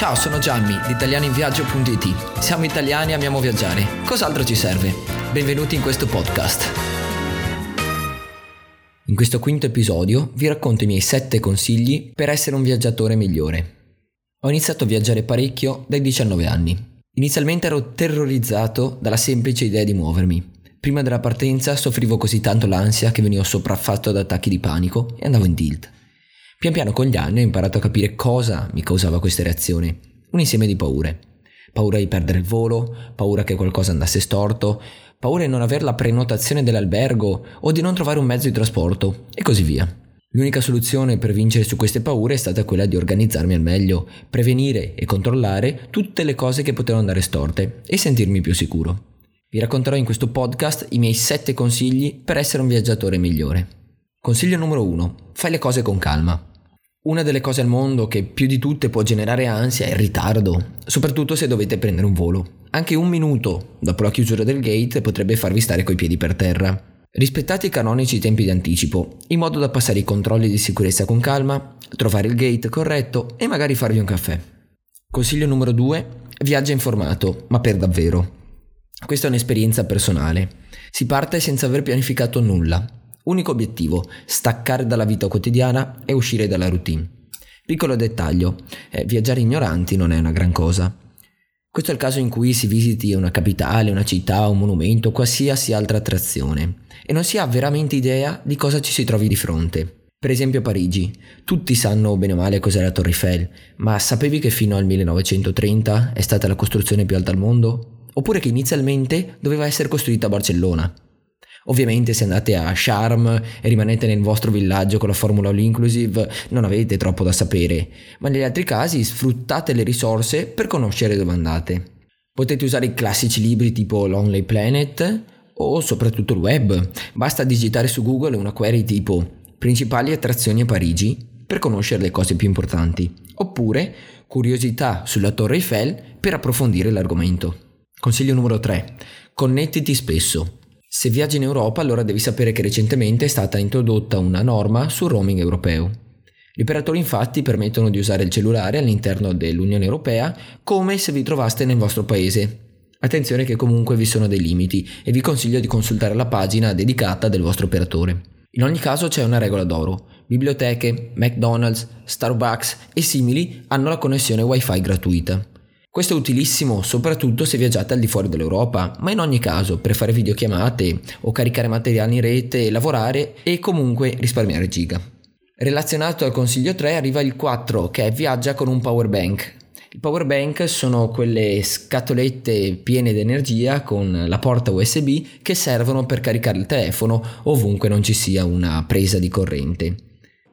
Ciao, sono Gianni di italianinviaggio.it. Siamo italiani e amiamo viaggiare. Cos'altro ci serve? Benvenuti in questo podcast. In questo quinto episodio vi racconto i miei sette consigli per essere un viaggiatore migliore. Ho iniziato a viaggiare parecchio dai 19 anni. Inizialmente ero terrorizzato dalla semplice idea di muovermi. Prima della partenza soffrivo così tanto l'ansia che venivo sopraffatto da attacchi di panico e andavo in tilt. Pian piano con gli anni ho imparato a capire cosa mi causava questa reazione. Un insieme di paure. Paura di perdere il volo, paura che qualcosa andasse storto, paura di non avere la prenotazione dell'albergo o di non trovare un mezzo di trasporto e così via. L'unica soluzione per vincere su queste paure è stata quella di organizzarmi al meglio, prevenire e controllare tutte le cose che potevano andare storte e sentirmi più sicuro. Vi racconterò in questo podcast i miei 7 consigli per essere un viaggiatore migliore. Consiglio numero 1. Fai le cose con calma. Una delle cose al mondo che più di tutte può generare ansia è il ritardo, soprattutto se dovete prendere un volo. Anche un minuto dopo la chiusura del gate potrebbe farvi stare coi piedi per terra. Rispettate i canonici tempi di anticipo, in modo da passare i controlli di sicurezza con calma, trovare il gate corretto e magari farvi un caffè. Consiglio numero 2. Viaggia informato, ma per davvero. Questa è un'esperienza personale. Si parte senza aver pianificato nulla. Unico obiettivo, staccare dalla vita quotidiana e uscire dalla routine. Piccolo dettaglio, eh, viaggiare ignoranti non è una gran cosa. Questo è il caso in cui si visiti una capitale, una città, un monumento, qualsiasi altra attrazione e non si ha veramente idea di cosa ci si trovi di fronte. Per esempio Parigi. Tutti sanno bene o male cos'è la Torre Eiffel, ma sapevi che fino al 1930 è stata la costruzione più alta al mondo? oppure che inizialmente doveva essere costruita a Barcellona. Ovviamente se andate a Charm e rimanete nel vostro villaggio con la formula all inclusive non avete troppo da sapere, ma negli altri casi sfruttate le risorse per conoscere dove andate. Potete usare i classici libri tipo Lonely Planet o soprattutto il web. Basta digitare su Google una query tipo principali attrazioni a Parigi per conoscere le cose più importanti, oppure curiosità sulla Torre Eiffel per approfondire l'argomento. Consiglio numero 3. Connettiti spesso. Se viaggi in Europa allora devi sapere che recentemente è stata introdotta una norma sul roaming europeo. Gli operatori infatti permettono di usare il cellulare all'interno dell'Unione Europea come se vi trovaste nel vostro paese. Attenzione che comunque vi sono dei limiti e vi consiglio di consultare la pagina dedicata del vostro operatore. In ogni caso c'è una regola d'oro. Biblioteche, McDonald's, Starbucks e simili hanno la connessione wifi gratuita. Questo è utilissimo soprattutto se viaggiate al di fuori dell'Europa, ma in ogni caso per fare videochiamate o caricare materiali in rete, lavorare e comunque risparmiare giga. Relazionato al consiglio 3 arriva il 4 che è viaggia con un power bank. Il power bank sono quelle scatolette piene di energia con la porta USB che servono per caricare il telefono ovunque non ci sia una presa di corrente.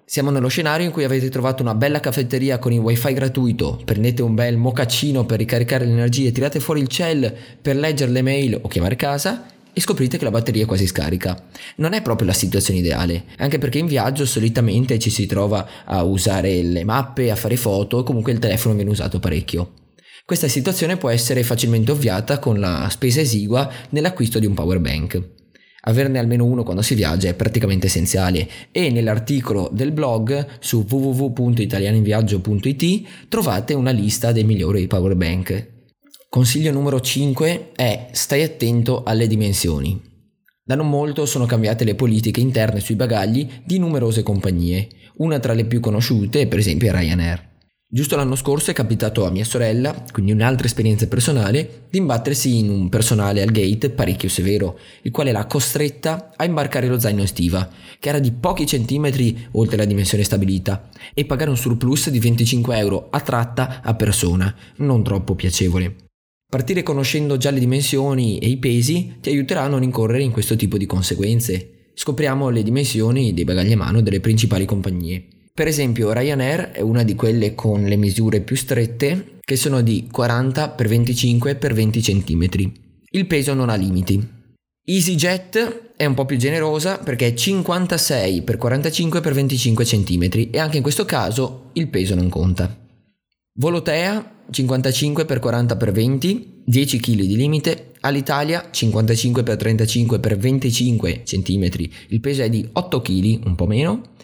Siamo nello scenario in cui avete trovato una bella caffetteria con il wifi gratuito, prendete un bel mocaccino per ricaricare l'energia, tirate fuori il cell per leggere le mail o chiamare casa e scoprite che la batteria è quasi scarica. Non è proprio la situazione ideale, anche perché in viaggio solitamente ci si trova a usare le mappe, a fare foto, comunque il telefono viene usato parecchio. Questa situazione può essere facilmente ovviata con la spesa esigua nell'acquisto di un power bank. Averne almeno uno quando si viaggia è praticamente essenziale e nell'articolo del blog su www.italianinviaggio.it trovate una lista dei migliori power bank. Consiglio numero 5 è stai attento alle dimensioni. Da non molto sono cambiate le politiche interne sui bagagli di numerose compagnie. Una tra le più conosciute, per esempio, è Ryanair. Giusto l'anno scorso è capitato a mia sorella, quindi un'altra esperienza personale, di imbattersi in un personale al gate parecchio severo, il quale l'ha costretta a imbarcare lo zaino estiva, che era di pochi centimetri oltre la dimensione stabilita, e pagare un surplus di 25 euro a tratta a persona, non troppo piacevole. Partire conoscendo già le dimensioni e i pesi ti aiuterà a non incorrere in questo tipo di conseguenze. Scopriamo le dimensioni dei bagagli a mano delle principali compagnie. Per esempio Ryanair è una di quelle con le misure più strette che sono di 40 x 25 x 20 cm. Il peso non ha limiti. EasyJet è un po' più generosa perché è 56 x 45 x 25 cm e anche in questo caso il peso non conta. Volotea 55 x 40 x 20, 10 kg di limite, all'Italia 55 x 35 x 25 cm, il peso è di 8 kg, un po' meno,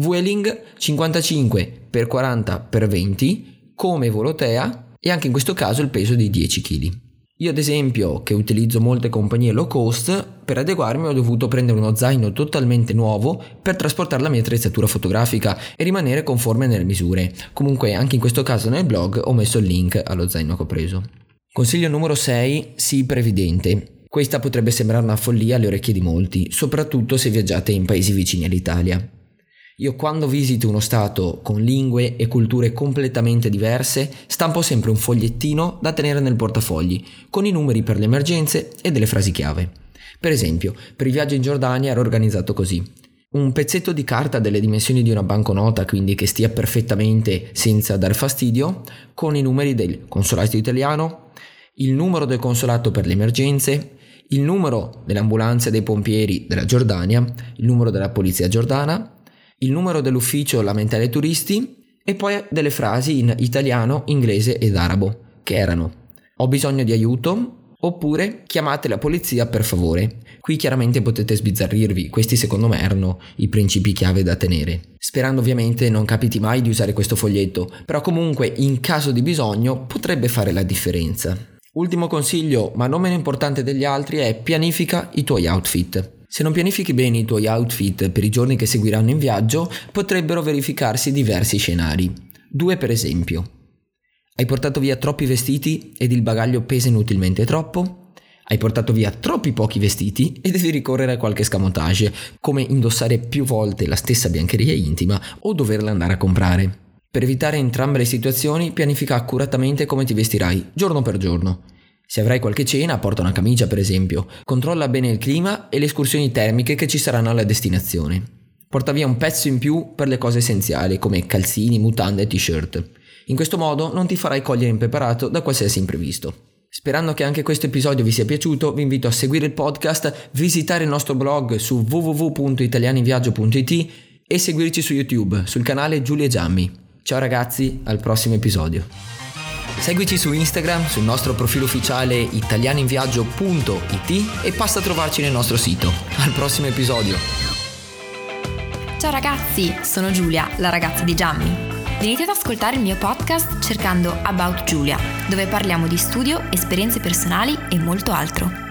Vueling 55 x 40 x 20 come Volotea e anche in questo caso il peso di 10 kg. Io ad esempio, che utilizzo molte compagnie low cost, per adeguarmi ho dovuto prendere uno zaino totalmente nuovo per trasportare la mia attrezzatura fotografica e rimanere conforme nelle misure. Comunque anche in questo caso nel blog ho messo il link allo zaino che ho preso. Consiglio numero 6, sii previdente. Questa potrebbe sembrare una follia alle orecchie di molti, soprattutto se viaggiate in paesi vicini all'Italia. Io quando visito uno stato con lingue e culture completamente diverse, stampo sempre un fogliettino da tenere nel portafogli, con i numeri per le emergenze e delle frasi chiave. Per esempio, per il viaggio in Giordania ero organizzato così. Un pezzetto di carta delle dimensioni di una banconota, quindi che stia perfettamente senza dar fastidio, con i numeri del consolato italiano, il numero del consolato per le emergenze, il numero dell'ambulanza dei pompieri della Giordania, il numero della polizia giordana, il numero dell'ufficio lamentele turisti e poi delle frasi in italiano, inglese ed arabo, che erano ho bisogno di aiuto oppure chiamate la polizia per favore. Qui chiaramente potete sbizzarrirvi, questi secondo me erano i principi chiave da tenere. Sperando ovviamente non capiti mai di usare questo foglietto, però comunque in caso di bisogno potrebbe fare la differenza. Ultimo consiglio, ma non meno importante degli altri, è pianifica i tuoi outfit. Se non pianifichi bene i tuoi outfit per i giorni che seguiranno in viaggio, potrebbero verificarsi diversi scenari. Due per esempio. Hai portato via troppi vestiti ed il bagaglio pesa inutilmente troppo? Hai portato via troppi pochi vestiti e devi ricorrere a qualche scamotage, come indossare più volte la stessa biancheria intima o doverla andare a comprare. Per evitare entrambe le situazioni, pianifica accuratamente come ti vestirai, giorno per giorno. Se avrai qualche cena, porta una camicia per esempio. Controlla bene il clima e le escursioni termiche che ci saranno alla destinazione. Porta via un pezzo in più per le cose essenziali come calzini, mutande e t-shirt. In questo modo non ti farai cogliere impreparato da qualsiasi imprevisto. Sperando che anche questo episodio vi sia piaciuto, vi invito a seguire il podcast, visitare il nostro blog su www.italianiviaggio.it e seguirci su YouTube sul canale Giulia Giammi. Ciao ragazzi, al prossimo episodio. Seguici su Instagram sul nostro profilo ufficiale italianinviaggio.it e passa a trovarci nel nostro sito. Al prossimo episodio. Ciao ragazzi, sono Giulia, la ragazza di Gianni. Venite ad ascoltare il mio podcast cercando About Giulia, dove parliamo di studio, esperienze personali e molto altro.